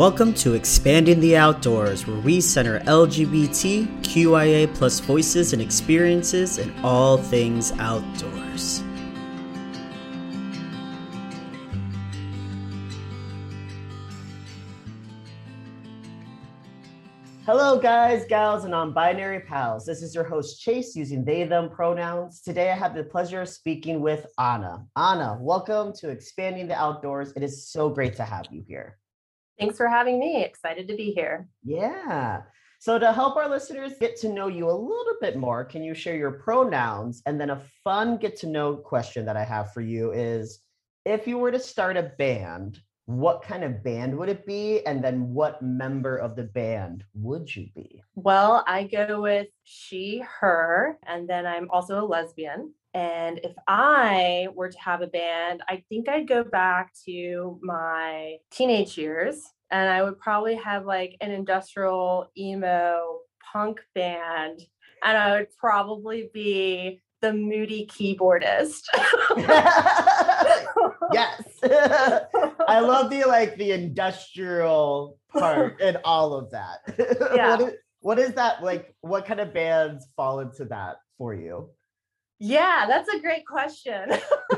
Welcome to Expanding the Outdoors, where we center LGBT, QIA plus voices and experiences in all things outdoors. Hello, guys, gals, and non binary pals. This is your host, Chase, using they, them pronouns. Today, I have the pleasure of speaking with Anna. Anna, welcome to Expanding the Outdoors. It is so great to have you here. Thanks for having me. Excited to be here. Yeah. So, to help our listeners get to know you a little bit more, can you share your pronouns? And then, a fun get to know question that I have for you is if you were to start a band, what kind of band would it be? And then, what member of the band would you be? Well, I go with she, her, and then I'm also a lesbian. And if I were to have a band, I think I'd go back to my teenage years and I would probably have like an industrial emo punk band. And I would probably be the moody keyboardist. yes. I love the like the industrial part and all of that. Yeah. what, is, what is that like? What kind of bands fall into that for you? Yeah, that's a great question.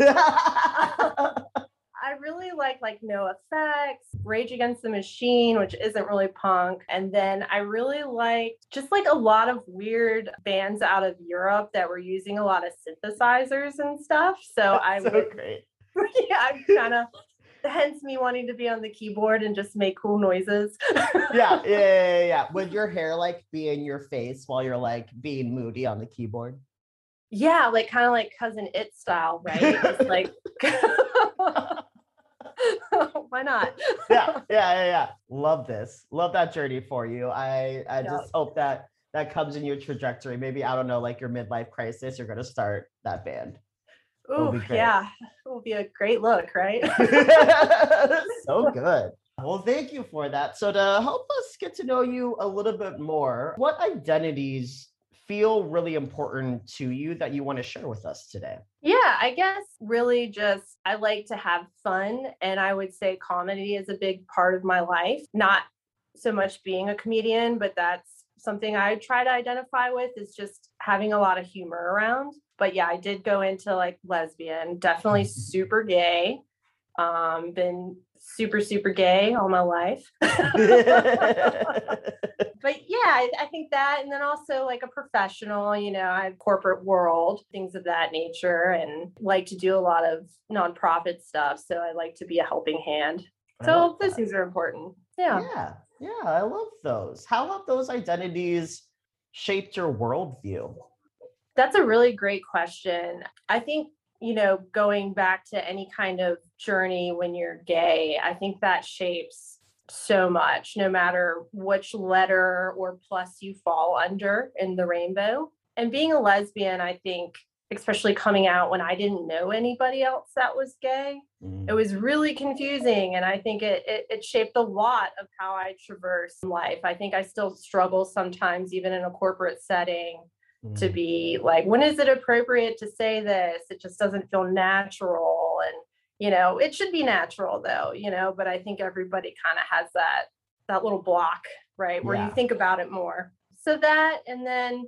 I really like like NOFX, Rage Against the Machine, which isn't really punk, and then I really like just like a lot of weird bands out of Europe that were using a lot of synthesizers and stuff. So I so would, great. yeah, I kind of hence me wanting to be on the keyboard and just make cool noises. Yeah, yeah, yeah, yeah. Would your hair like be in your face while you're like being moody on the keyboard? Yeah, like kind of like Cousin Itt style, right? Just like why not? yeah, yeah, yeah, yeah. Love this. Love that journey for you. I I Yeah. just hope that that comes in your trajectory. Maybe I don't know, like your midlife crisis, you're gonna start that band. That'll Ooh, be great. yeah, it will be a great look, right? so good. Well, thank you for that. So, to help us get to know you a little bit more, what identities feel really important to you that you want to share with us today? Yeah, I guess really just I like to have fun. And I would say comedy is a big part of my life. Not so much being a comedian, but that's something I try to identify with is just having a lot of humor around. But yeah, I did go into like lesbian, definitely super gay. Um, been super, super gay all my life. but yeah, I, I think that, and then also like a professional, you know, I have corporate world, things of that nature, and like to do a lot of nonprofit stuff. So I like to be a helping hand. So those things are important. Yeah. yeah, yeah, I love those. How have those identities shaped your worldview? That's a really great question. I think, you know, going back to any kind of journey when you're gay, I think that shapes so much, no matter which letter or plus you fall under in the rainbow. And being a lesbian, I think, especially coming out when I didn't know anybody else that was gay, it was really confusing. And I think it, it, it shaped a lot of how I traverse life. I think I still struggle sometimes, even in a corporate setting, to Mm. be like when is it appropriate to say this it just doesn't feel natural and you know it should be natural though you know but i think everybody kind of has that that little block right where Yeah. you think about it more so that and then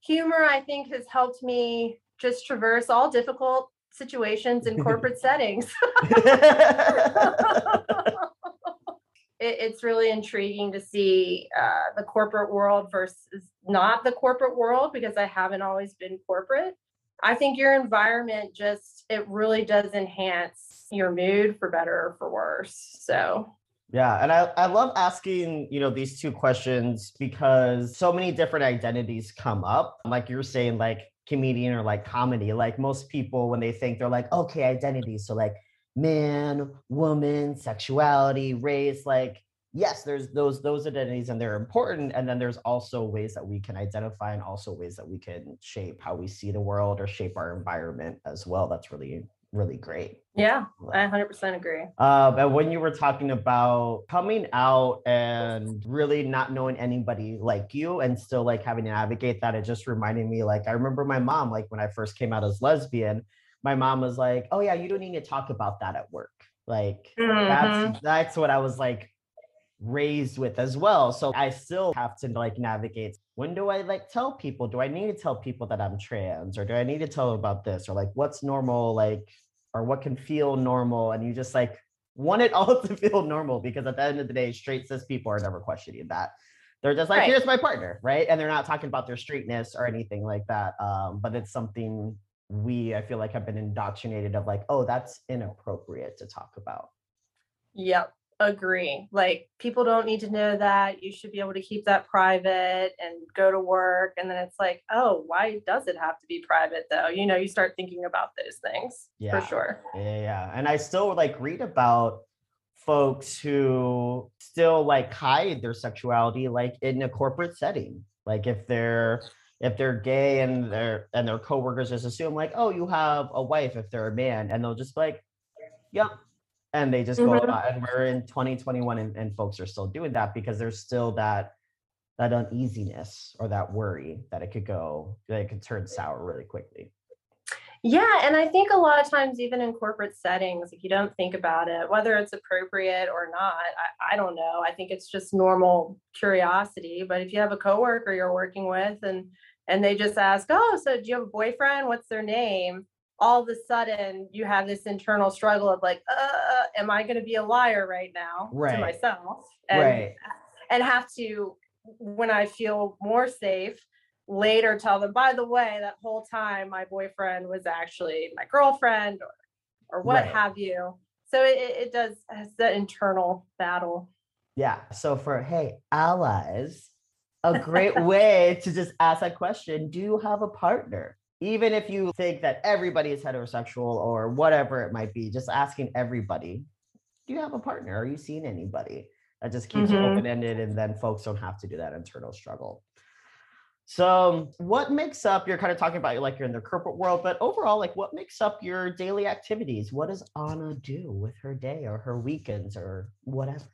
humor i think has helped me just traverse all difficult situations in corporate settings it, it's really intriguing to see uh, the corporate world versus not the corporate world because I haven't always been corporate. I think your environment just it really does enhance your mood for better or for worse. So Yeah, and I, I love asking, you know, these two questions because so many different identities come up. Like you're saying, like comedian or like comedy. Like most people, when they think they're like, okay, identity. So like man, woman, sexuality, race, like yes, there's those those identities and they're important. And then there's also ways that we can identify and also ways that we can shape how we see the world or shape our environment as well. That's really, really great. yeah, I 100% agree. Um, and when you were talking about coming out and really not knowing anybody like you and still like having to navigate that, it just reminded me like I remember my mom, like when I first came out as lesbian, my mom was like, Oh yeah, you don't need to talk about that at work. Like Mhm. that's that's what I was like, raised with as well. So I still have to like navigate when do I like tell people? Do I need to tell people that I'm trans or do I need to tell them about this or like what's normal like or what can feel normal and you just like want it all to feel normal because at the end of the day straight cis people are never questioning that. They're just like Right. here's my partner, right? And they're not talking about their straightness or anything like that. Um but it's something we I feel like have been indoctrinated of like oh that's inappropriate to talk about. Yep, agree. Like people don't need to know that. You should be able to keep that private and go to work. And then it's like, oh, why does it have to be private though? You know, you start thinking about those things Yeah. for sure. Yeah, yeah. And I still like read about folks who still like hide their sexuality like in a corporate setting. Like if they're if they're gay and their and their coworkers just assume like, oh, you have a wife if they're a man, and they'll just be like, yep. And they just go Mhm. about and we're in 2021 and, and folks are still doing that because there's still that that uneasiness or that worry that it could go that it could turn sour really quickly. Yeah, and I think a lot of times, even in corporate settings, if you don't think about it, whether it's appropriate or not, I, I don't know. I think it's just normal curiosity. But if you have a coworker you're working with and and they just ask, "Oh, so do you have a boyfriend? What's their name?" All of a sudden, you have this internal struggle of like, "Uh, am I going to be a liar right now Right. to myself?" And right. and have to, when I feel more safe, later tell them, by the way, that whole time my boyfriend was actually my girlfriend or, or what Right. have you. So it, it does has the internal battle. Yeah. So for hey, allies, a great way to just ask that question, do you have a partner? Even if you think that everybody is heterosexual or whatever it might be, just asking everybody, do you have a partner? Are you seeing anybody? That just keeps it Mhm. open-ended and then folks don't have to do that internal struggle. So what makes up you're kind of talking about like you're in the corporate world, but overall, like what makes up your daily activities? What does Anna do with her day or her weekends or whatever?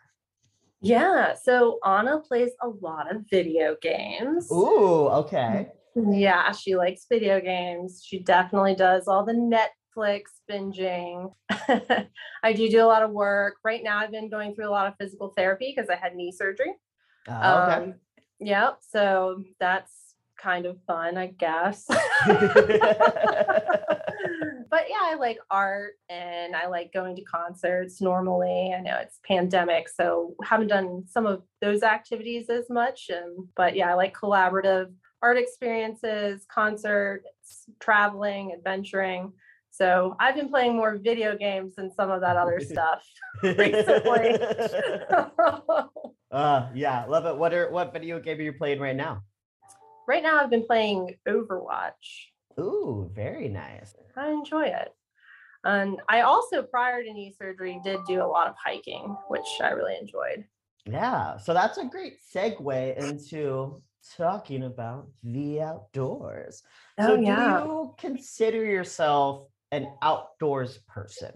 Yeah. So Anna plays a lot of video games. Ooh, okay. Yeah, she likes video games. She definitely does all the Netflix binging. I do do a lot of work. Right now, I've been going through a lot of physical therapy because I had knee surgery. Uh, okay. Um, yep. So that's kind of fun, I guess. but yeah, I like art and I like going to concerts normally. I know it's pandemic, so haven't done some of those activities as much. Um, but yeah, I like collaborative art experiences, concerts, traveling, adventuring. So I've been playing more video games than some of that other stuff. recently. uh, yeah, love it. What are what video game are you playing right now? right now, I've been playing Overwatch. Ooh, very nice. I enjoy it. And I also, prior to knee surgery, did do a lot of hiking, which I really enjoyed. Yeah, so that's a great segue into talking about the outdoors. so, Oh, yeah. do you consider yourself an outdoors person?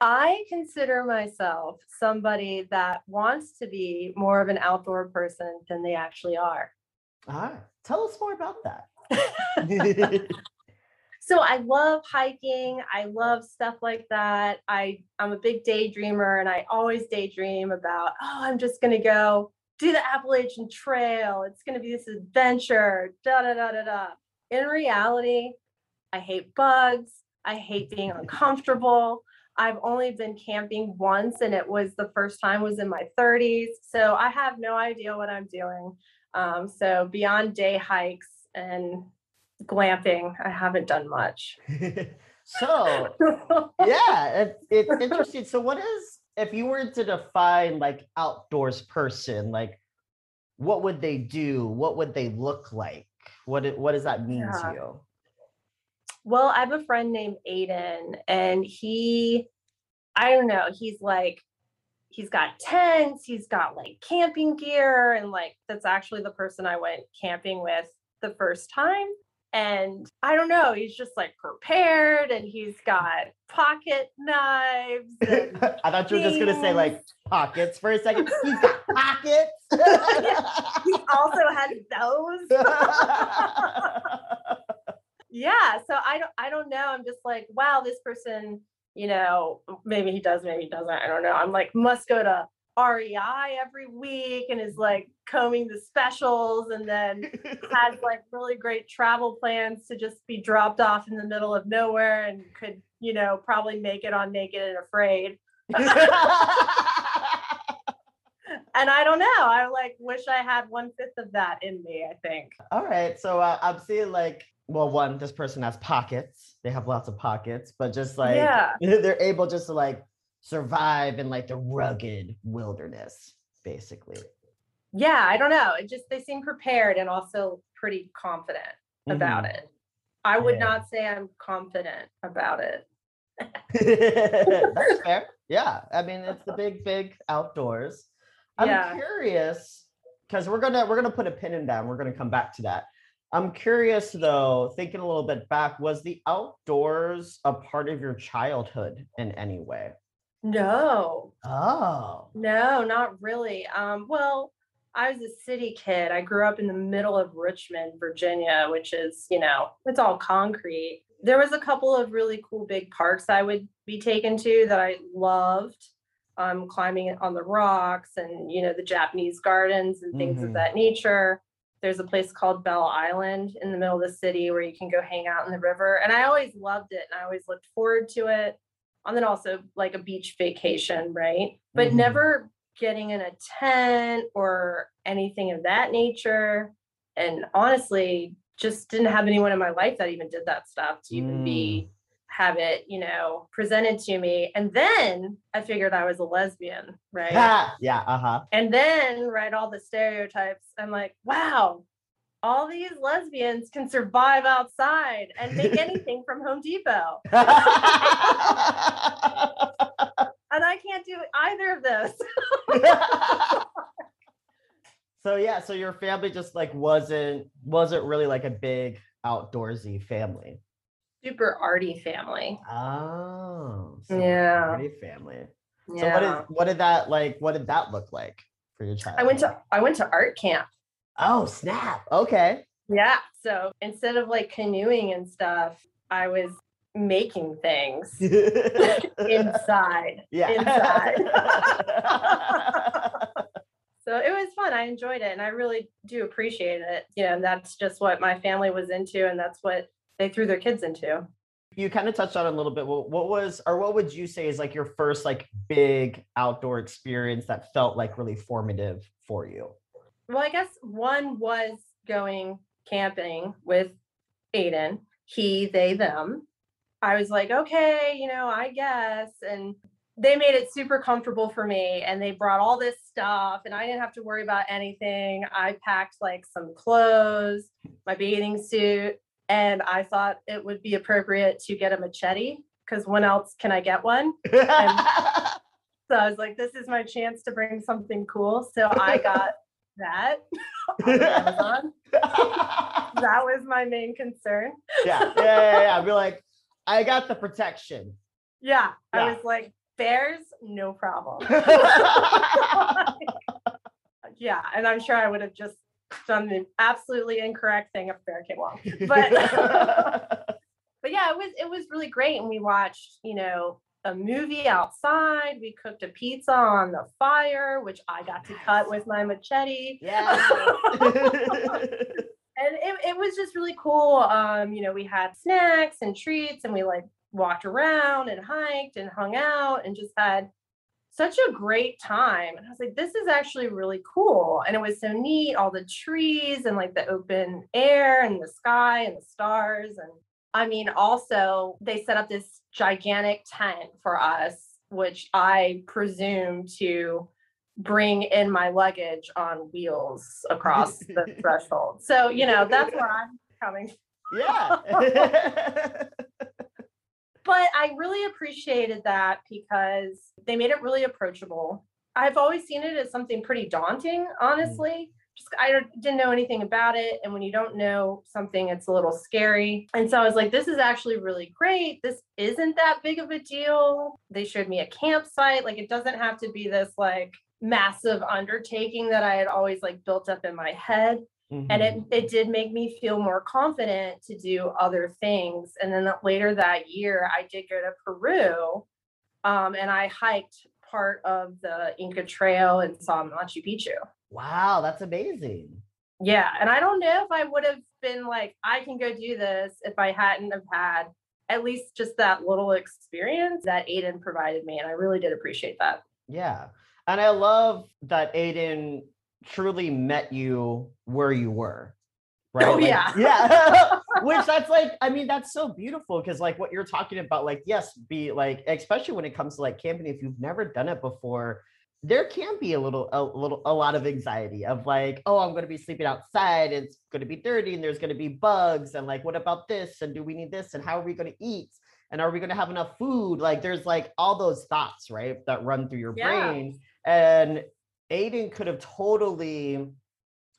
I consider myself somebody that wants to be more of an outdoor person than they actually are. Ah, tell us more about that. So I love hiking. I love stuff like that. I I'm a big daydreamer and I always daydream about, oh, I'm just going to go do the Appalachian Trail. It's going to be this adventure. Da da da da da. In reality, I hate bugs. I hate being uncomfortable. I've only been camping once and it was the first time was in my 30s. So I have no idea what I'm doing. Um, so beyond day hikes and glamping, I haven't done much. so, yeah, it, it's interesting. So, what is if you were to define like outdoors person, like what would they do? What would they look like? What what does that mean Yeah. to you? Well, I have a friend named Aiden, and he, I don't know, he's like, he's got tents, he's got like camping gear, and like that's actually the person I went camping with the first time. And I don't know, he's just like prepared and he's got pocket knives. I thought you were just gonna say like pockets for a second. He's got pockets. he also has those. yeah so i don't i don't know i'm just like wow this person you know maybe he does maybe he doesn't i don't know i'm like must go to REI every week and is like combing the specials and then has like really great travel plans to just be dropped off in the middle of nowhere and could, you know, probably make it on Naked and Afraid. and I don't know. I like wish I had one fifth of that in me, I think. All right. So uh, I'm seeing like, well, one, this person has pockets. They have lots of pockets, but just like Yeah. they're able just to like survive in like the rugged wilderness, basically. Yeah, I don't know. It just they seem prepared and also pretty confident about Mhm. it. I would Yeah. not say I'm confident about it. That's fair. Yeah. I mean, it's the big, big outdoors. I'm Yeah. curious because we're gonna we're gonna put a pin in that. and We're gonna come back to that. I'm curious though, thinking a little bit back, was the outdoors a part of your childhood in any way? No, Oh. no, not really. Um, well, I was a city kid. I grew up in the middle of Richmond, Virginia, which is, you know, it's all concrete. There was a couple of really cool big parks I would be taken to that I loved. Um, climbing on the rocks and you know the Japanese gardens and things Mhm. of that nature. There's a place called Belle Isle in the middle of the city where you can go hang out in the river, and I always loved it and I always looked forward to it. And then also like a beach vacation, right? But Mhm. never getting in a tent or anything of that nature. And honestly, just didn't have anyone in my life that even did that stuff to even be have it, you know, presented to me. And then I figured I was a lesbian, right? Yeah, uh-huh. And then, right, all the stereotypes. I'm like, wow, all these lesbians can survive outside and make anything from Home Depot. And I can't do either of those. so yeah, so your family just like wasn't wasn't really like a big outdoorsy family. Super arty family. Oh, so Yeah. party family. So Yeah. what is what did that like? What did that look like for your child? I went to I went to art camp. Oh snap! Okay. Yeah. So instead of like canoeing and stuff, I was making things inside. yeah. inside. So it was fun. I enjoyed it and I really do appreciate it. You know, that's just what my family was into and that's what they threw their kids into. you kind of touched on it a little bit. What, what was or what would you say is like your first like big outdoor experience that felt like really formative for you? Well, I guess one was going camping with Aiden, he, they, them. I was like, okay, you know, I guess. And they made it super comfortable for me and they brought all this stuff and I didn't have to worry about anything. I packed like some clothes, my bathing suit, and I thought it would be appropriate to get a machete because when else can I get one? So I was like, this is my chance to bring something cool. So I got that on Amazon. That was my main concern. yeah, yeah, yeah, yeah. I'd be like, I got the protection. Yeah, I was like, bears, no problem. yeah, and I'm sure I would have just done the absolutely incorrect thing if a bear came along. But but yeah, it was it was really great, and we watched, you know, a movie outside. We cooked a pizza on the fire, which I got to cut with my machete. yeah. and it, it was just really cool. Um, you know, we had snacks and treats and we like walked around and hiked and hung out and just had such a great time. And I was like, this is actually really cool. And it was so neat, all the trees and like the open air and the sky and the stars. And I mean, also they set up this gigantic tent for us, which I presume to bring in my luggage on wheels across the threshold. So, you know, that's where I'm coming. yeah. But I really appreciated that because they made it really approachable. I've always seen it as something pretty daunting, mm. honestly. Just I didn't know anything about it. And when you don't know something, it's a little scary. And so I was like, this is actually really great. This isn't that big of a deal. They showed me a campsite. Like it doesn't have to be this like massive undertaking that I had always like built up in my head and it, it did make me feel more confident to do other things and then later that year i did go to peru um, and i hiked part of the Inca Trail and saw Machu Picchu. Wow, that's amazing. Yeah. And I don't know if I would have been like, I can go do this if I hadn't have had at least just that little experience that Aiden provided me. And I really did appreciate that. Yeah. And I love that Aiden truly met you where you were. Right. Oh, Like, yeah. Yeah. Which that's like, I mean, that's so beautiful because like what you're talking about, like, yes, be like, especially when it comes to like camping, if you've never done it before, there can be a little, a little, a lot of anxiety of like, oh, I'm going to be sleeping outside. It's going to be dirty and there's going to be bugs. And like, what about this? And do we need this? And how are we going to eat? And are we going to have enough food? Like, there's like all those thoughts, right? That run through your Yeah. brain. And Aiden could have totally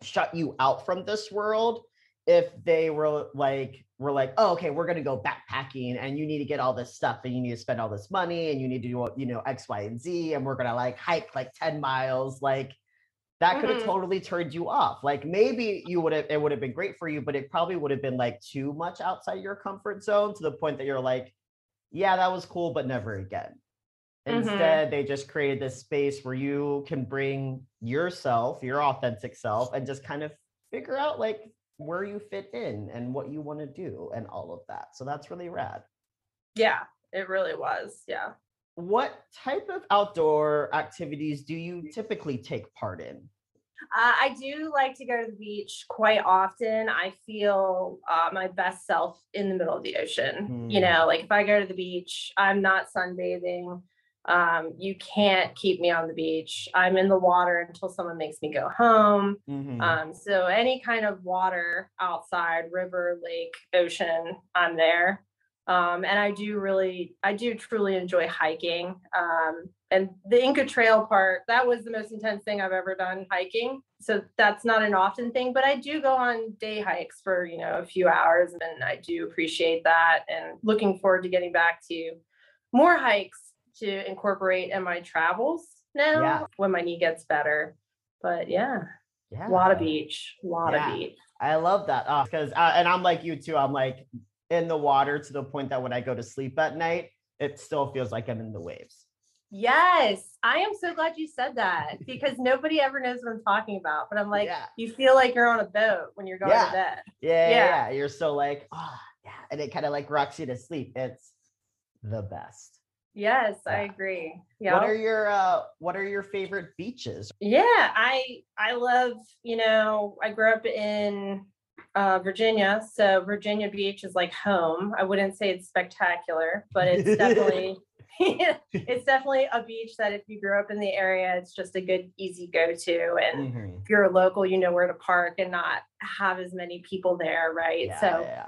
shut you out from this world if they were like were like oh okay we're going to go backpacking and you need to get all this stuff and you need to spend all this money and you need to do you know x y and z and we're going to like hike like 10 miles like that could have totally turned you off. Like maybe you would have it would have been great for you but it probably would have been like too much outside your comfort zone to the point that you're like yeah that was cool but never again. Mhm. Instead, they just created this space where you can bring yourself, your authentic self, and just kind of figure out like where you fit in and what you want to do and all of that. So that's really rad. Yeah, it really was. Yeah. What type of outdoor activities do you typically take part in? Uh, I do like to go to the beach quite often. I feel uh, my best self in the middle of the ocean. You Hmm. know, like if I go to the beach, I'm not sunbathing. Um, you can't keep me on the beach. I'm in the water until someone makes me go home. Mhm. Um, so any kind of water outside, river, lake, ocean, I'm there. Um, and I do really, I do truly enjoy hiking. Um, and the Inca Trail part, that was the most intense thing I've ever done hiking. So that's not an often thing, but I do go on day hikes for, you know, a few hours and I do appreciate that and looking forward to getting back to more hikes to incorporate in my travels now Yeah. when my knee gets better. But yeah, yeah. a lot of beach, a lot Yeah. of beach. I love that because, uh, and I'm like you too. I'm like in the water to the point that when I go to sleep at night, it still feels like I'm in the waves. Yes, I am so glad you said that because nobody ever knows what I'm talking about. But I'm like, yeah. you feel like you're on a boat when you're going Yeah. to bed. Yeah, yeah, Yeah. yeah. You're so like, oh, yeah. And it kind of like rocks you to sleep. It's the best. Yes, I agree. Yeah. What are your uh what are your favorite beaches? Yeah, I I love, you know, I grew up in uh, Virginia, so Virginia Beach is like home. I wouldn't say it's spectacular, but it's definitely it's definitely a beach that if you grew up in the area, it's just a good easy go to and Mhm. if you're a local, you know where to park and not have as many people there, right? Yeah, so yeah.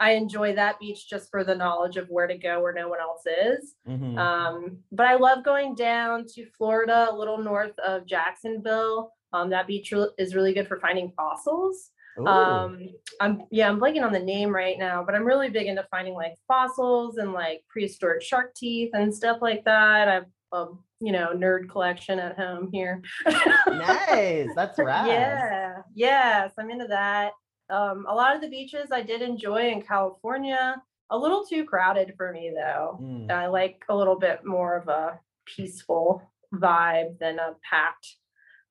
I enjoy that beach just for the knowledge of where to go where no one else is. Mhm. Um, but I love going down to Florida, a little north of Jacksonville. Um, that beach is really good for finding fossils. Ooh. Um, I'm yeah, I'm blanking on the name right now, but I'm really big into finding like fossils and like prehistoric shark teeth and stuff like that. I've a you know nerd collection at home here. nice. That's rad. Yeah, yes, I'm into that. Um, a lot of the beaches I did enjoy in California. A little too crowded for me though. Mm. I like a little bit more of a peaceful vibe than a packed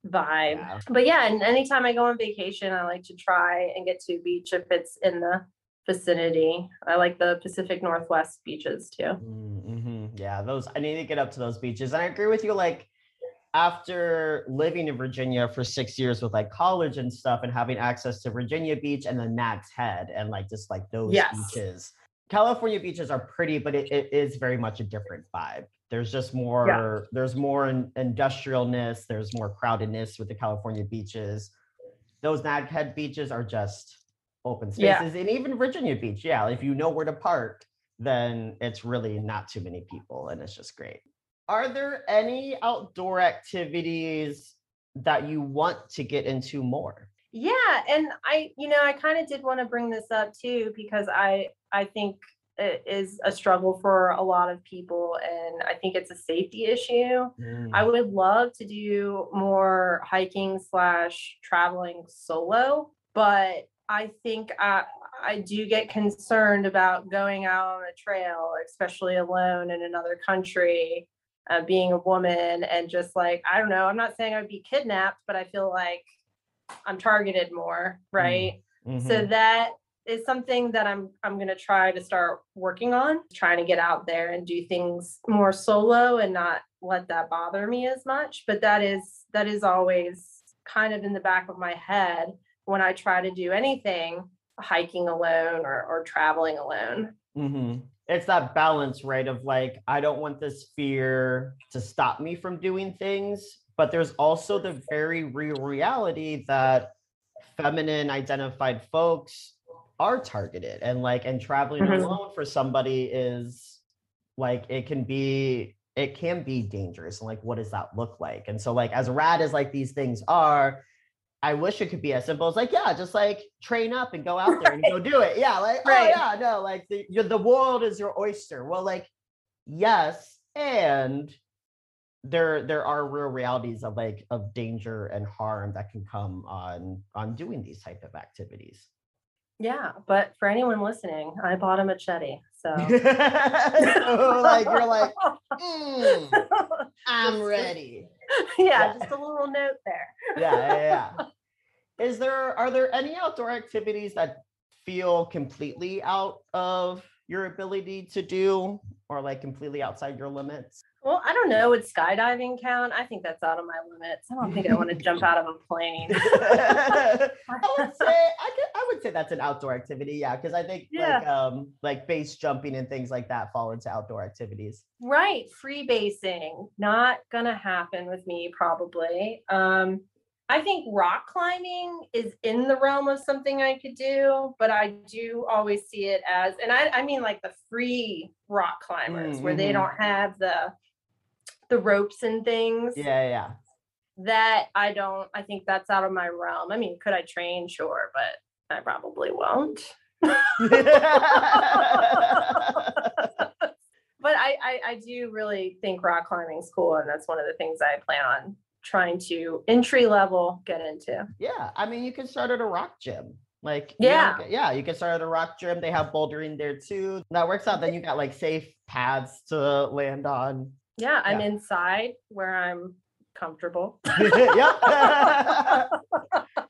vibe. Yeah. But yeah, and anytime I go on vacation, I like to try and get to a beach if it's in the vicinity. I like the Pacific Northwest beaches too. Mm-hmm. Yeah, those I need to get up to those beaches. And I agree with you, like after living in Virginia for six years with like college and stuff and having access to Virginia Beach and then Nag's Head and like just like those Yes. beaches. California beaches are pretty, but it, it is very much a different vibe. There's just more, there's more in, industrialness, there's more crowdedness with the California beaches. Those Nag Head beaches are just open Yeah. spaces. And even Virginia Beach, yeah, if you know where to park, then it's really not too many people and it's just great. Are there any outdoor activities that you want to get into more? Yeah, and I, you know, I kind of did want to bring this up too because I, I think it is a struggle for a lot of people, and I think it's a safety issue. I mm. would love to do more hiking slash traveling solo, but I think I, I do get concerned about going out on a trail, especially alone in another country. Uh, being a woman and just like i don't know i'm not saying i would be kidnapped but i feel like i'm targeted more right? Mhm. so that is something that i'm i'm going to try to start working on trying to get out there and do things more solo and not let that bother me as much. But that is that is always kind of in the back of my head when i try to do anything hiking alone or, or traveling alone. Hmm It's that balance, right? Of like, I don't want this fear to stop me from doing things, but there's also the very real reality that feminine identified folks are targeted and like, and traveling Mhm. alone for somebody is like, it can be, it can be dangerous. And like, what does that look like? And so, like, as rad as like these things are, I wish it could be as simple as like, yeah, just like train up and go out there and go do it. Yeah, like, Right. oh yeah, no, like the the world is your oyster. Well, like, yes, and there there are real realities of like of danger and harm that can come on on doing these type of activities. yeah but for anyone listening i bought a machete so so like you're like, "Mm, I'm ready. yeah, Yeah. just a little note there. yeah, yeah, yeah. Is there are there any outdoor activities that feel completely out of your ability to do or like completely outside your limits? Well, I don't know. Would skydiving count? I think that's out of my limits. I don't think I want to jump out of a plane. I would say I could, I would say that's an outdoor activity, yeah, because I think like um like base jumping and things like that fall into outdoor activities. right. Free basing. Not gonna happen with me, probably. Um, I think rock climbing is in the realm of something I could do, but I do always see it as, and I, I mean like the free rock climbers Mm, where they mhm. don't have the the ropes and things. Yeah, yeah. that I don't, I think that's out of my realm. I mean, could I train? Sure, but I probably won't. But I, I, I do really think rock climbing is cool. And that's one of the things I plan on trying to entry level get into. Yeah, I mean, you can start at a rock gym. Like, you Yeah. know, yeah, you can start at a rock gym. They have bouldering there too. That works out. Then you got like safe paths to land on. Yeah, I'm Yeah. inside where I'm comfortable. yep.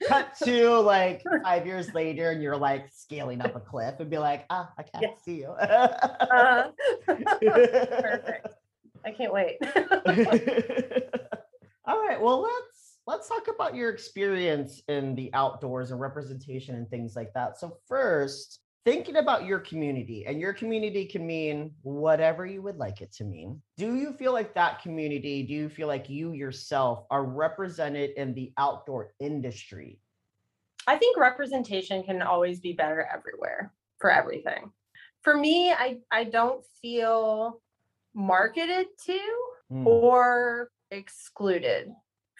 Cut to like five years later, and you're like scaling up a cliff and be like, ah, I can't Yeah. see you. Uh, perfect. I can't wait. All right. Well, let's let's talk about your experience in the outdoors and representation and things like that. So first, thinking about your community, and your community can mean whatever you would like it to mean. Do you feel like that community, do you feel like you yourself are represented in the outdoor industry? I think representation can always be better everywhere for everything. For me, I, I don't feel marketed to Hmm. or excluded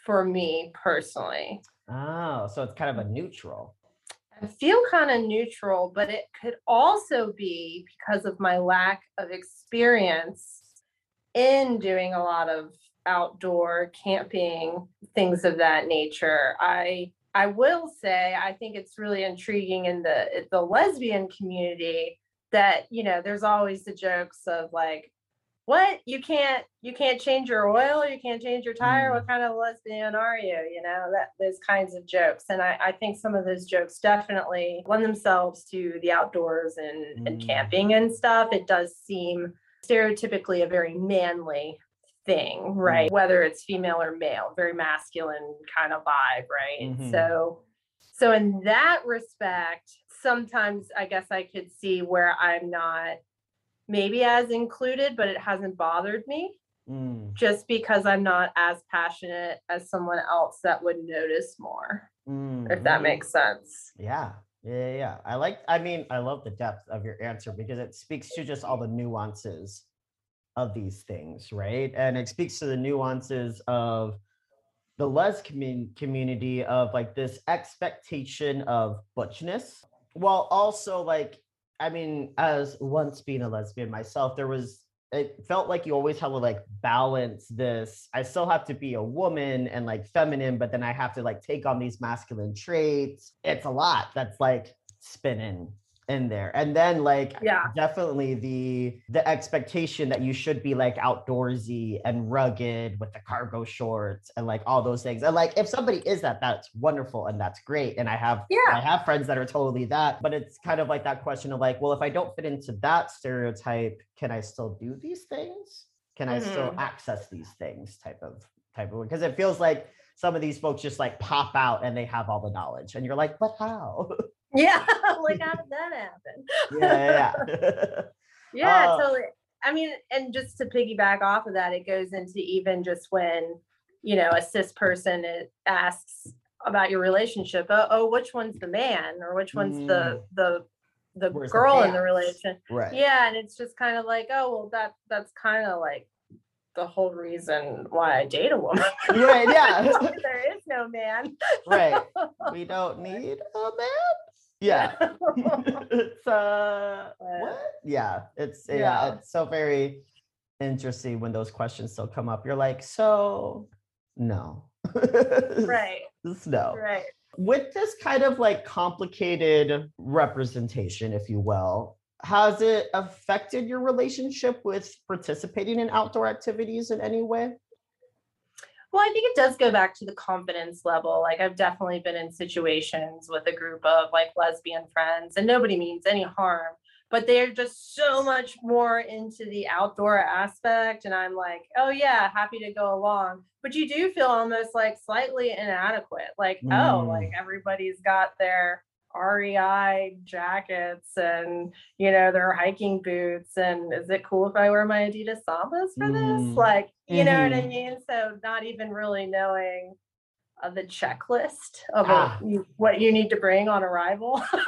for me personally. Oh, so it's kind of a neutral. I feel kind of neutral, but it could also be because of my lack of experience in doing a lot of outdoor camping, things of that nature. I I will say I think it's really intriguing in the the lesbian community that you know there's always the jokes of like what? You can't you can't change your oil you can't change your tire? What kind of lesbian are you? You know that those kinds of jokes. And i, I think some of those jokes definitely lend themselves to the outdoors and, and Mm. camping and stuff. It does seem stereotypically a very manly thing right? Whether it's female or male very masculine kind of vibe right? Mhm. so so in that respect sometimes i guess i could see where i'm not maybe as included, but it hasn't bothered me Mm, just because I'm not as passionate as someone else that would notice more, mm, if that mm. makes sense. Yeah. Yeah, yeah, yeah. I like, I mean, I love the depth of your answer because it speaks to just all the nuances of these things, right? And it speaks to the nuances of the les commun- community of like this expectation of butchness while also like, I mean, as once being a lesbian myself, there was it felt like you always had to like balance this. I still have to be a woman and like feminine, but then I have to like take on these masculine traits. It's a lot that's like spinning in there. And then like Yeah. definitely the the expectation that you should be like outdoorsy and rugged with the cargo shorts and like all those things. And like if somebody is that that's wonderful and that's great. And i have yeah. I have friends that are totally that but it's kind of like that question of like well if i don't fit into that stereotype can i still do these things? Can i still Mhm. access these things type of type of because it feels like some of these folks just like pop out and they have all the knowledge and you're like but how Yeah. like, how did that happen? yeah yeah, yeah. Yeah, Uh, totally. I mean, and just to piggyback off of that, it goes into even just when, you know, a cis person it asks about your relationship. Oh, oh, which one's the man or which one's the the the Where's the girl in the pants? relation? right Yeah, and it's just kind of like, oh, well, that that's kind of like the whole reason why I date a woman. right yeah there is no man. right we don't need a man yeah. It's uh what? yeah it's yeah. Yeah. it's so very interesting when those questions still come up. You're like so no. Right, no. Right. with this kind of like complicated representation if you will has it affected your relationship with participating in outdoor activities in any way Well, I think it does go back to the confidence level. Like I've definitely been in situations with a group of like lesbian friends, and nobody means any harm, but they're just so much more into the outdoor aspect. And I'm like, oh yeah, happy to go along. But you do feel almost like slightly inadequate. Like, oh, Mm. like everybody's got their REI jackets and you know their hiking boots and is it cool if I wear my Adidas Sambas for Mm. this? Like, you know what I Mhm. mean? So not even really knowing uh, the checklist of a- Ah. you, what you need to bring on arrival,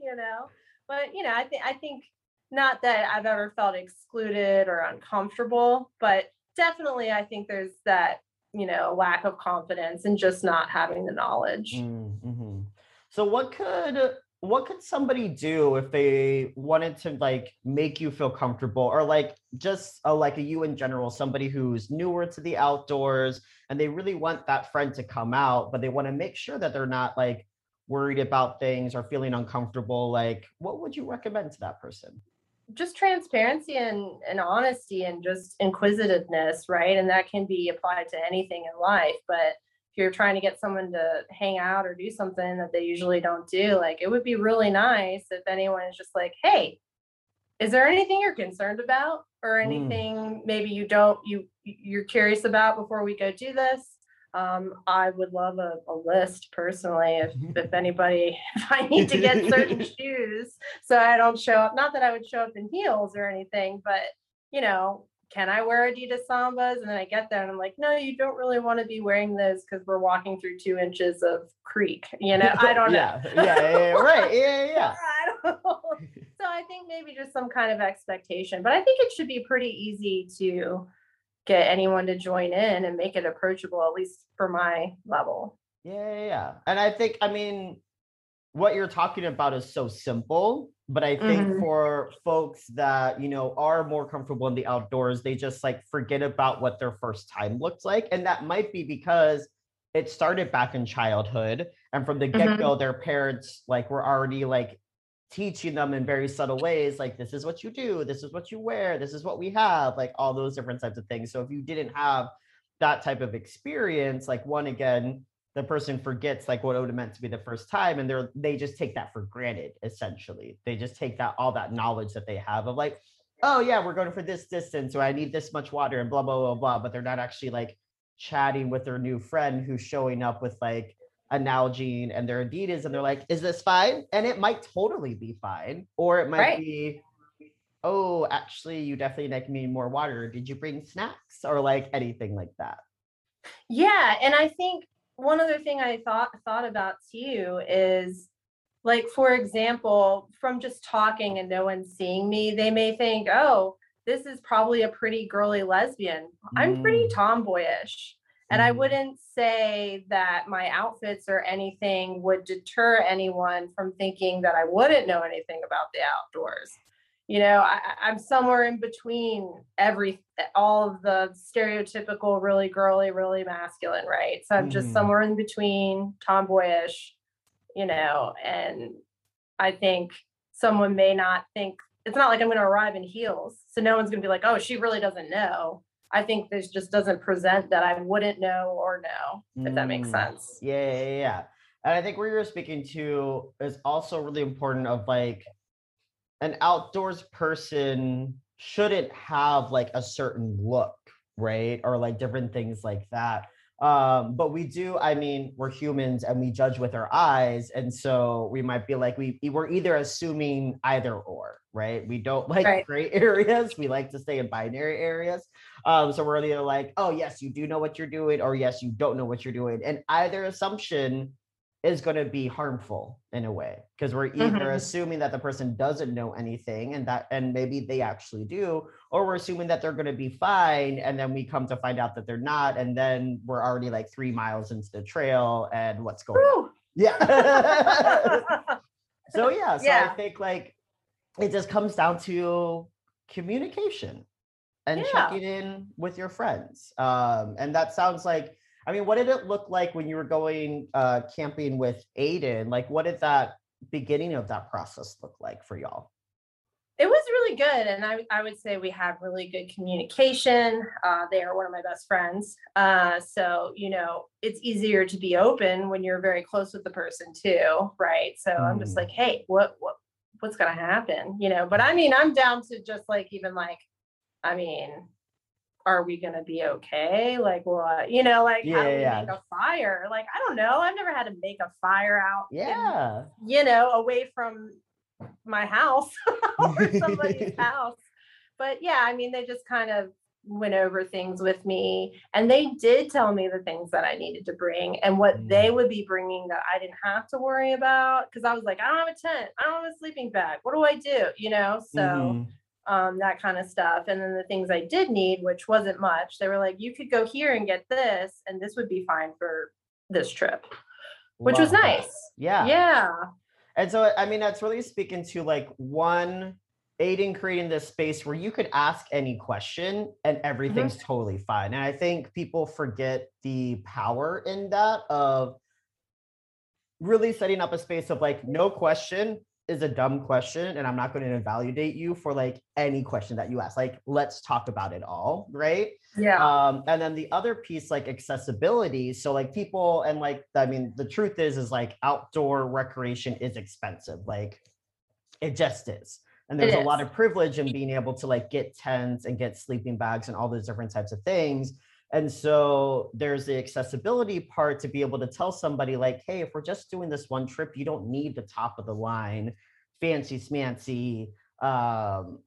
you know. But you know, I think I think not that I've ever felt excluded or uncomfortable, but definitely I think there's that you know lack of confidence and just not having the knowledge. Mm, mhm. So what could what could somebody do if they wanted to like make you feel comfortable or like just uh, like a you in general somebody who's newer to the outdoors and they really want that friend to come out but they want to make sure that they're not like worried about things or feeling uncomfortable like what would you recommend to that person just transparency and, and honesty and just inquisitiveness, right? And that can be applied to anything in life. But if you're trying to get someone to hang out or do something that they usually don't do, like it would be really nice if anyone is just like, hey, is there anything you're concerned about or Mm. anything maybe you don't you you're curious about before we go do this? Um, I would love a, a list personally if if anybody if I need to get certain shoes so I don't show up. Not that I would show up in heels or anything, but you know, can I wear Adidas Sambas? And then I get there and I'm like, no, you don't really want to be wearing those because we're walking through two inches of creek. You know, I don't know. yeah, yeah yeah yeah right yeah yeah, yeah. I. So I think maybe just some kind of expectation, but I think it should be pretty easy to get anyone to join in and make it approachable, at least for my level. Yeah, yeah, yeah. And I think, I mean, what you're talking about is so simple, but I think Mhm. for folks that, you know, are more comfortable in the outdoors, they just like forget about what their first time looked like. And that might be because it started back in childhood. And from the get go, their parents like were already like teaching them in very subtle ways, like this is what you do, this is what you wear, this is what we have, like all those different types of things. So if you didn't have that type of experience, like one again, the person forgets like what it would have meant to be the first time and they're they just take that for granted essentially they just take that all that knowledge that they have of like oh yeah we're going for this distance or i need this much water and blah blah blah blah but they're not actually like chatting with their new friend who's showing up with like a Nalgene and their Adidas and they're like, is this fine? And it might totally be fine. Or it might Right. be, oh, actually, you definitely need more water. Did you bring snacks? Or like anything like that. Yeah, and I think one other thing I thought thought about too is like for example, from just talking and no one seeing me, they may think, "Oh, this is probably a pretty girly lesbian." I'm pretty Mm. tomboyish. And I Mhm. wouldn't say that my outfits or anything would deter anyone from thinking that I wouldn't know anything about the outdoors. You know, I, I'm somewhere in between every all of the stereotypical really girly, really masculine, right? So I'm just Mhm. somewhere in between, tomboyish, you know, and I think someone may not think it's not like I'm going to arrive in heels. So no one's going to be like, oh, she really doesn't know. I think this just doesn't present that I wouldn't know or know, if that makes Mm, sense. Yeah, yeah, yeah. And I think where you're speaking to is also really important of like an outdoors person shouldn't have like a certain look, right? Or like different things like that. Um, but we do, I mean, we're humans and we judge with our eyes. And so we might be like, we we're either assuming either or, right? We don't like Right. gray areas. We like to stay in binary areas. Um, so we're either like, oh yes, you do know what you're doing, or yes, you don't know what you're doing. And either assumption is going to be harmful in a way because we're either Mhm. assuming that the person doesn't know anything and that and maybe they actually do or we're assuming that they're going to be fine and then we come to find out that they're not and then we're already like three miles into the trail and what's going on yeah so yeah so i think like it just comes down to communication and Yeah. checking in with your friends um and that sounds like i mean what did it look like when you were going uh camping with aiden? Like what did that beginning of that process look like for y'all? It was really good and I, I would say we had really good communication uh, they are one of my best friends uh, so you know it's easier to be open when you're very close with the person too right? So i'm just Mm. like hey what what what's gonna happen? You know but i mean i'm down to just like even like i mean are we gonna be okay like what you know like how do we yeah. make a fire like i don't know i've never had to make a fire out in yeah you know, away from my house or somebody's house. But yeah, I mean, they just kind of went over things with me and they did tell me the things that I needed to bring and what Mm. they would be bringing that I didn't have to worry about. Cause I was like, I don't have a tent. I don't have a sleeping bag. What do I do? You know, so Mhm. Um, that kind of stuff. And then the things I did need, which wasn't much, they were like, you could go here and get this, and this would be fine for this trip, which was Love that. nice. yeah Yeah. And so, I mean, that's really speaking to like one, Aiden creating this space where you could ask any question and everything's totally fine. And I think people forget the power in that of really setting up a space of like, no question is a dumb question. And I'm not going to invalidate you for like any question that you ask. Like, let's talk about it all. Right. Yeah. Um, and then the other piece, like accessibility. So like people and like I mean, the truth is, is like outdoor recreation is expensive. Like it just is. And there's a lot of privilege in being able to like get tents and get sleeping bags and all those different types of things. And so there's the accessibility part to be able to tell somebody like, hey, if we're just doing this one trip, you don't need the top of the line, fancy smancy um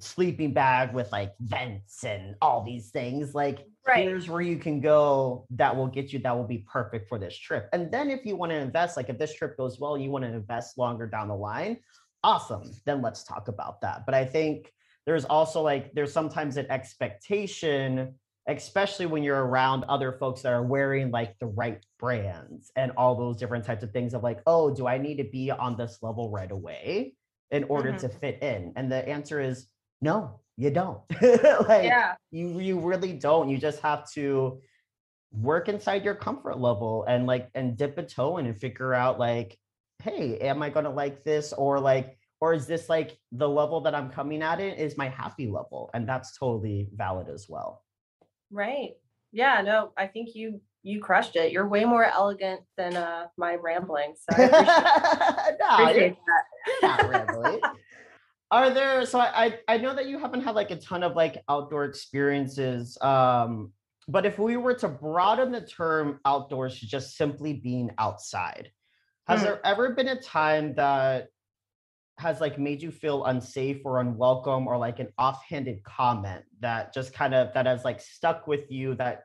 sleeping bag with like vents and all these things. Like Right. here's where you can go that will get you that will be perfect for this trip. And then if you want to invest, like if this trip goes well, you want to invest longer down the line, awesome. Then let's talk about that. But I think there's also like there's sometimes an expectation especially when you're around other folks that are wearing like the right brands and all those different types of things of like oh do i need to be on this level right away in order Mhm. to fit in? And the answer is no you don't. Like yeah. you you really don't. You just have to work inside your comfort level and like and dip a toe in and figure out like hey am i gonna like this? or like or is this like the level that i'm coming at it is my happy level? And that's totally valid as well Right. Yeah, no, I think you you crushed it. You're way more elegant than uh my rambling. So I appreciate, you're- appreciate that. really. Are there so I, I know that you haven't had like a ton of like outdoor experiences. Um, but if we were to broaden the term outdoors to just simply being outside, has Hmm. there ever been a time that has like made you feel unsafe or unwelcome or like an offhanded comment that just kind of that has like stuck with you that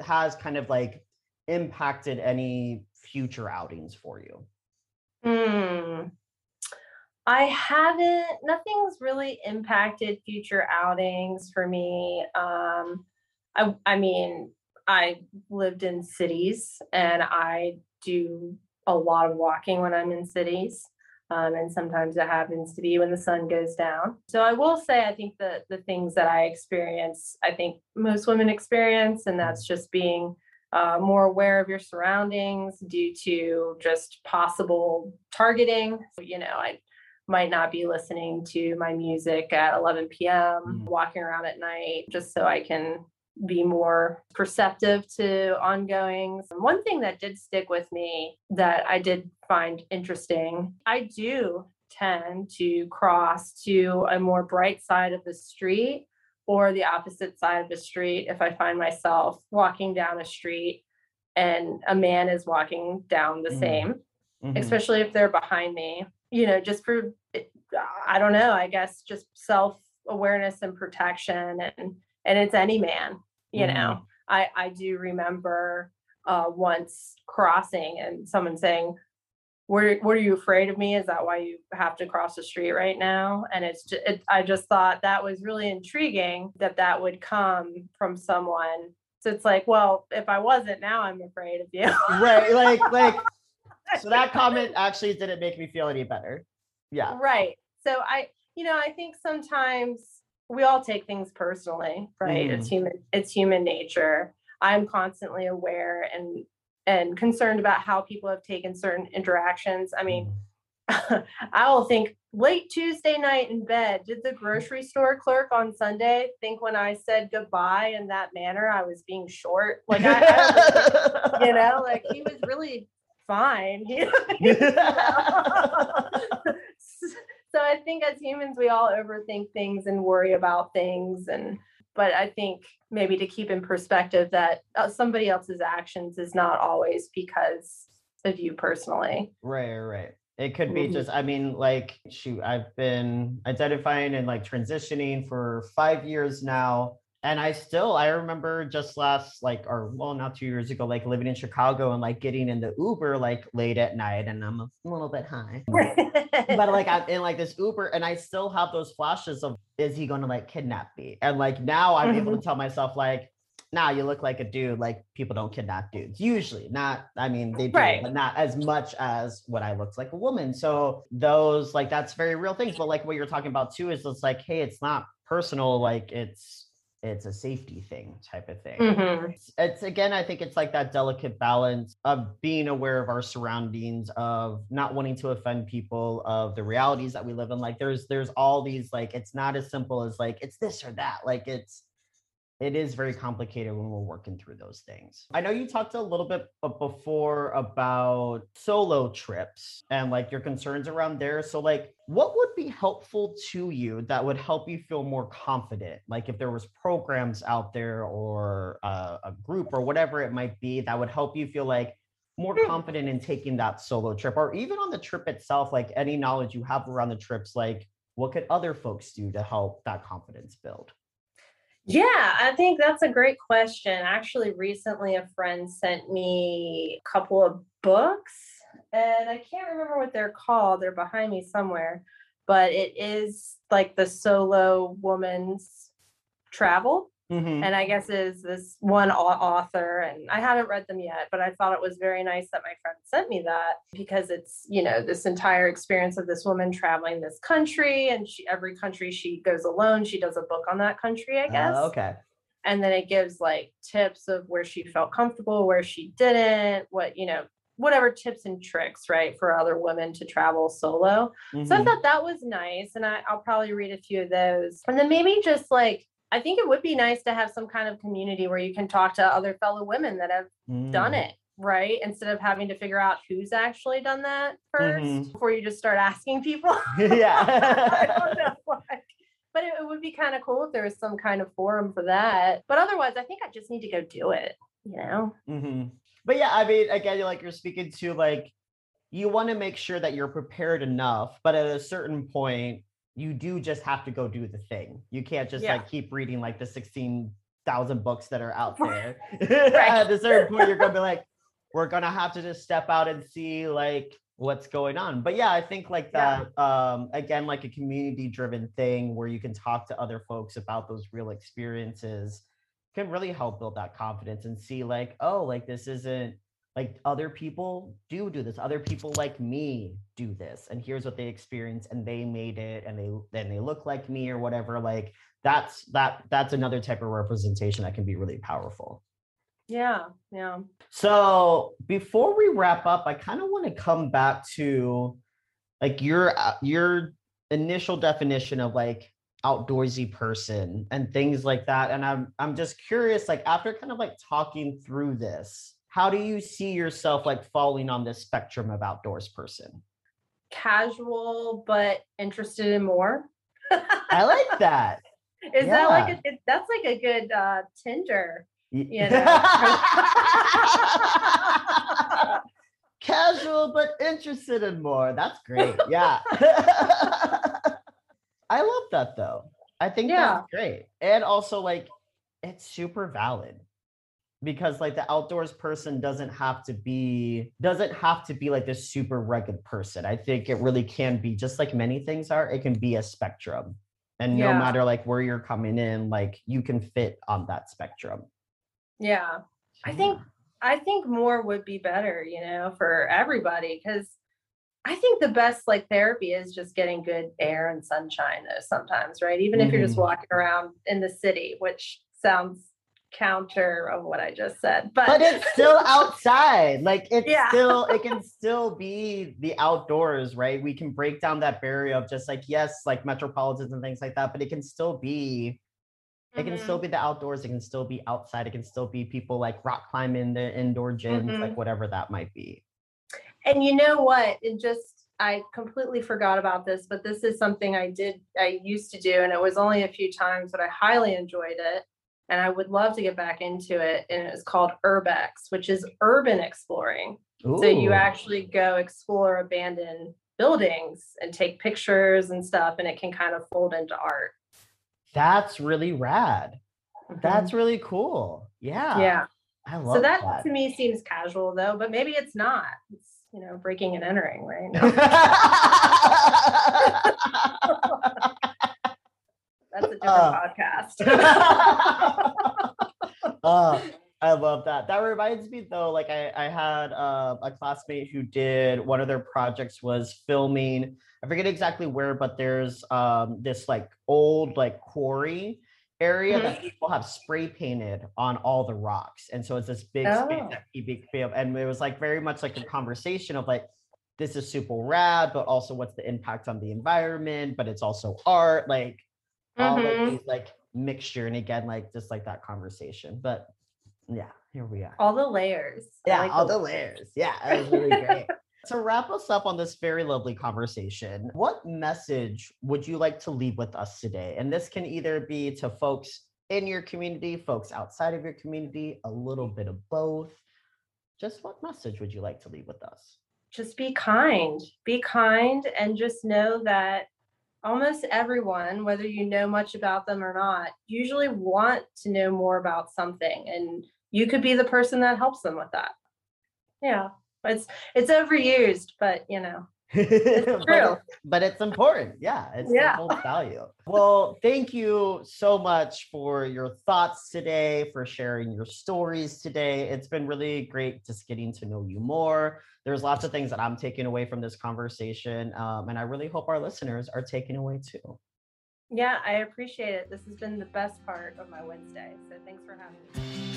has kind of like impacted any future outings for you? Hmm. I haven't, nothing's really impacted future outings for me. Um, I, I mean, I lived in cities and I do a lot of walking when I'm in cities. Um, and sometimes it happens to be when the sun goes down. So I will say, I think that the things that I experience, I think most women experience, and that's just being uh, more aware of your surroundings due to just possible targeting. You know, I might not be listening to my music at 11 p.m., mm. walking around at night, just so I can be more perceptive to ongoings. One thing that did stick with me that I did find interesting, I do tend to cross to a more bright side of the street or the opposite side of the street if I find myself walking down a street and a man is walking down the mm-hmm. same, mm-hmm. especially if they're behind me, you know, just for, I don't know, I guess just self awareness and protection. And, and it's any man, you mm-hmm. know, I, I do remember uh, once crossing and someone saying, what, what are you afraid of me? Is that why you have to cross the street right now? And it's just, it, I just thought that was really intriguing that that would come from someone. So it's like, well, if I wasn't, now I'm afraid of you. right. Like, like, so that comment actually didn't make me feel any better. Yeah. Right. So I, you know, I think sometimes we all take things personally, right? Mm. It's human, it's human nature. I'm constantly aware and and concerned about how people have taken certain interactions. I mean, mm. I will think late Tuesday night in bed, did the grocery store clerk on Sunday think when I said goodbye in that manner, I was being short? Like, I, I you know, like he was really fine. so I think as humans, we all overthink things and worry about things and but I think maybe to keep in perspective that uh, somebody else's actions is not always because of you personally. Right, right. It could be mm-hmm. just, I mean, like, shoot, I've been identifying and like transitioning for five years now and I still I remember just last like or well not two years ago like living in Chicago and like getting in the Uber like late at night and I'm a little bit high but like I'm in like this Uber and I still have those flashes of is he going to like kidnap me and like now I'm mm-hmm. able to mm-hmm. tell myself like now nah, you look like a dude like people don't kidnap dudes usually not I mean they do right. but not as much as what I looked like a woman so those like that's very real things but like what you're talking about too is it's like hey it's not personal like it's it's a safety thing type of thing. Mm-hmm. It's, it's, again, I think it's like that delicate balance of being aware of our surroundings, of not wanting to offend people, of the realities that we live in. Like there's there's all these like it's not as simple as like it's this or that. Like it's it is very complicated when we're working through those things. I know you talked a little bit before about solo trips and like your concerns around there. So, like, what would be helpful to you that would help you feel more confident? Like, if there was programs out there or uh, a group or whatever it might be that would help you feel like more hmm. confident in taking that solo trip or even on the trip itself, like any knowledge you have around the trips, like what could other folks do to help that confidence build? Yeah, I think that's a great question. Actually, recently a friend sent me a couple of books, and I can't remember what they're called. They're behind me somewhere, but it is like the solo woman's travel. Mm-hmm. And I guess is this one author, and I haven't read them yet, but I thought it was very nice that my friend sent me that because it's you know this entire experience of this woman traveling this country, and she every country she goes alone. She does a book on that country, I guess. Uh, okay. And then it gives like tips of where she felt comfortable, where she didn't, what you know, whatever tips and tricks, right, for other women to travel solo. Mm-hmm. So I mm-hmm. thought that was nice, and I, I'll probably read a few of those, and then maybe just like I think it would be nice to have some kind of community where you can talk to other fellow women that have mm. done it, right? Instead of having to figure out who's actually done that 1st mm-hmm. before you just start asking people. yeah. I don't know. Like, but it, it would be kind of cool if there was some kind of forum for that. But otherwise, I think I just need to go do it, you know? Mm-hmm. But yeah, I mean, again, like you're speaking to like, you want to make sure that you're prepared enough, but at a certain point, you do just have to go do the thing. You can't just yeah. like keep reading like the 16,000 books that are out there. At a certain point, you're going to be like, we're going to have to just step out and see like what's going on. But yeah, I think like that, yeah. um, again, like a community driven thing where you can talk to other folks about those real experiences can really help build that confidence and see like, oh, like this isn't like other people do do this other people like me do this and here's what they experience and they made it and they then they look like me or whatever like that's that that's another type of representation that can be really powerful Yeah, yeah. So before we wrap up, I kind of want to come back to like your uh, your initial definition of like outdoorsy person and things like that. And I'm I'm just curious, like after kind of like talking through this, how do you see yourself like falling on this spectrum of outdoors person? Casual but interested in more. I like that. Is yeah. that like a that's like a good uh Tinder you know casual but interested in more that's great yeah i love that though i think yeah. that's great and also like it's super valid because like the outdoors person doesn't have to be doesn't have to be like this super rugged person i think it really can be just like many things are it can be a spectrum and yeah. no matter like where you're coming in like you can fit on that spectrum yeah. I think I think more would be better, you know, for everybody because I think the best like therapy is just getting good air and sunshine though sometimes, right? Even mm-hmm. if you're just mm-hmm. walking around in the city, which sounds counter of what I just said. But but it's still outside. Like it's yeah. still it can still be the outdoors, right? We can break down that barrier of just like yes, like metropolitans and things like that, but it can still be it can still mm-hmm. be the outdoors. It can still be outside. It can still be people like rock climbing the indoor gyms, mm-hmm. like whatever that might be. And you know what? It just I completely forgot about this, but this is something I did I used to do, and it was only a few times, but I highly enjoyed it. And I would love to get back into it. And it's called Urbex, which is urban exploring. Ooh. So you actually go explore abandoned buildings and take pictures and stuff, and it can kind of fold into art. That's really rad. Mm-hmm. That's really cool. Yeah. Yeah. I love that. so that, that, to me seems casual though, but maybe it's not. It's you know breaking and entering, right? That's a different uh, podcast. uh, I love that. That reminds me though, like I, I had uh, a classmate who did one of their projects was filming. I forget exactly where, but there's um, this like old like quarry area mm-hmm. that people have spray painted on all the rocks, and so it's this big oh. space that people and it was like very much like a conversation of like this is super rad, but also what's the impact on the environment? But it's also art, like all mm-hmm. like these like mixture, and again like just like that conversation, but yeah, here we are. All the layers. Yeah, like all the, the layers. Yeah, it was really great. to wrap us up on this very lovely conversation, what message would you like to leave with us today? And this can either be to folks in your community, folks outside of your community, a little bit of both. Just what message would you like to leave with us? Just be kind. Be kind and just know that almost everyone, whether you know much about them or not, usually want to know more about something. And you could be the person that helps them with that. Yeah. It's it's overused, but you know. It's true. but, but, it's important. Yeah, it's yeah. value. Well, thank you so much for your thoughts today, for sharing your stories today. It's been really great just getting to know you more. There's lots of things that I'm taking away from this conversation, um, and I really hope our listeners are taking away too. Yeah, I appreciate it. This has been the best part of my Wednesday. So thanks for having me.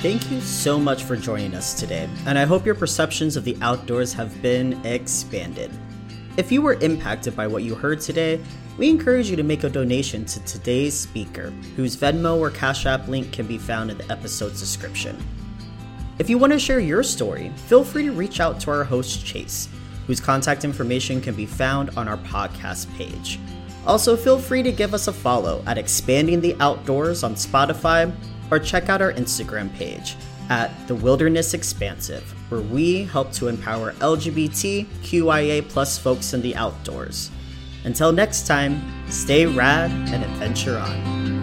Thank you so much for joining us today, and I hope your perceptions of the outdoors have been expanded. If you were impacted by what you heard today, we encourage you to make a donation to today's speaker, whose Venmo or Cash App link can be found in the episode's description. If you want to share your story, feel free to reach out to our host, Chase, whose contact information can be found on our podcast page. Also, feel free to give us a follow at Expanding the Outdoors on Spotify or check out our Instagram page at The Wilderness Expansive, where we help to empower LGBTQIA plus folks in the outdoors. Until next time, stay rad and adventure on.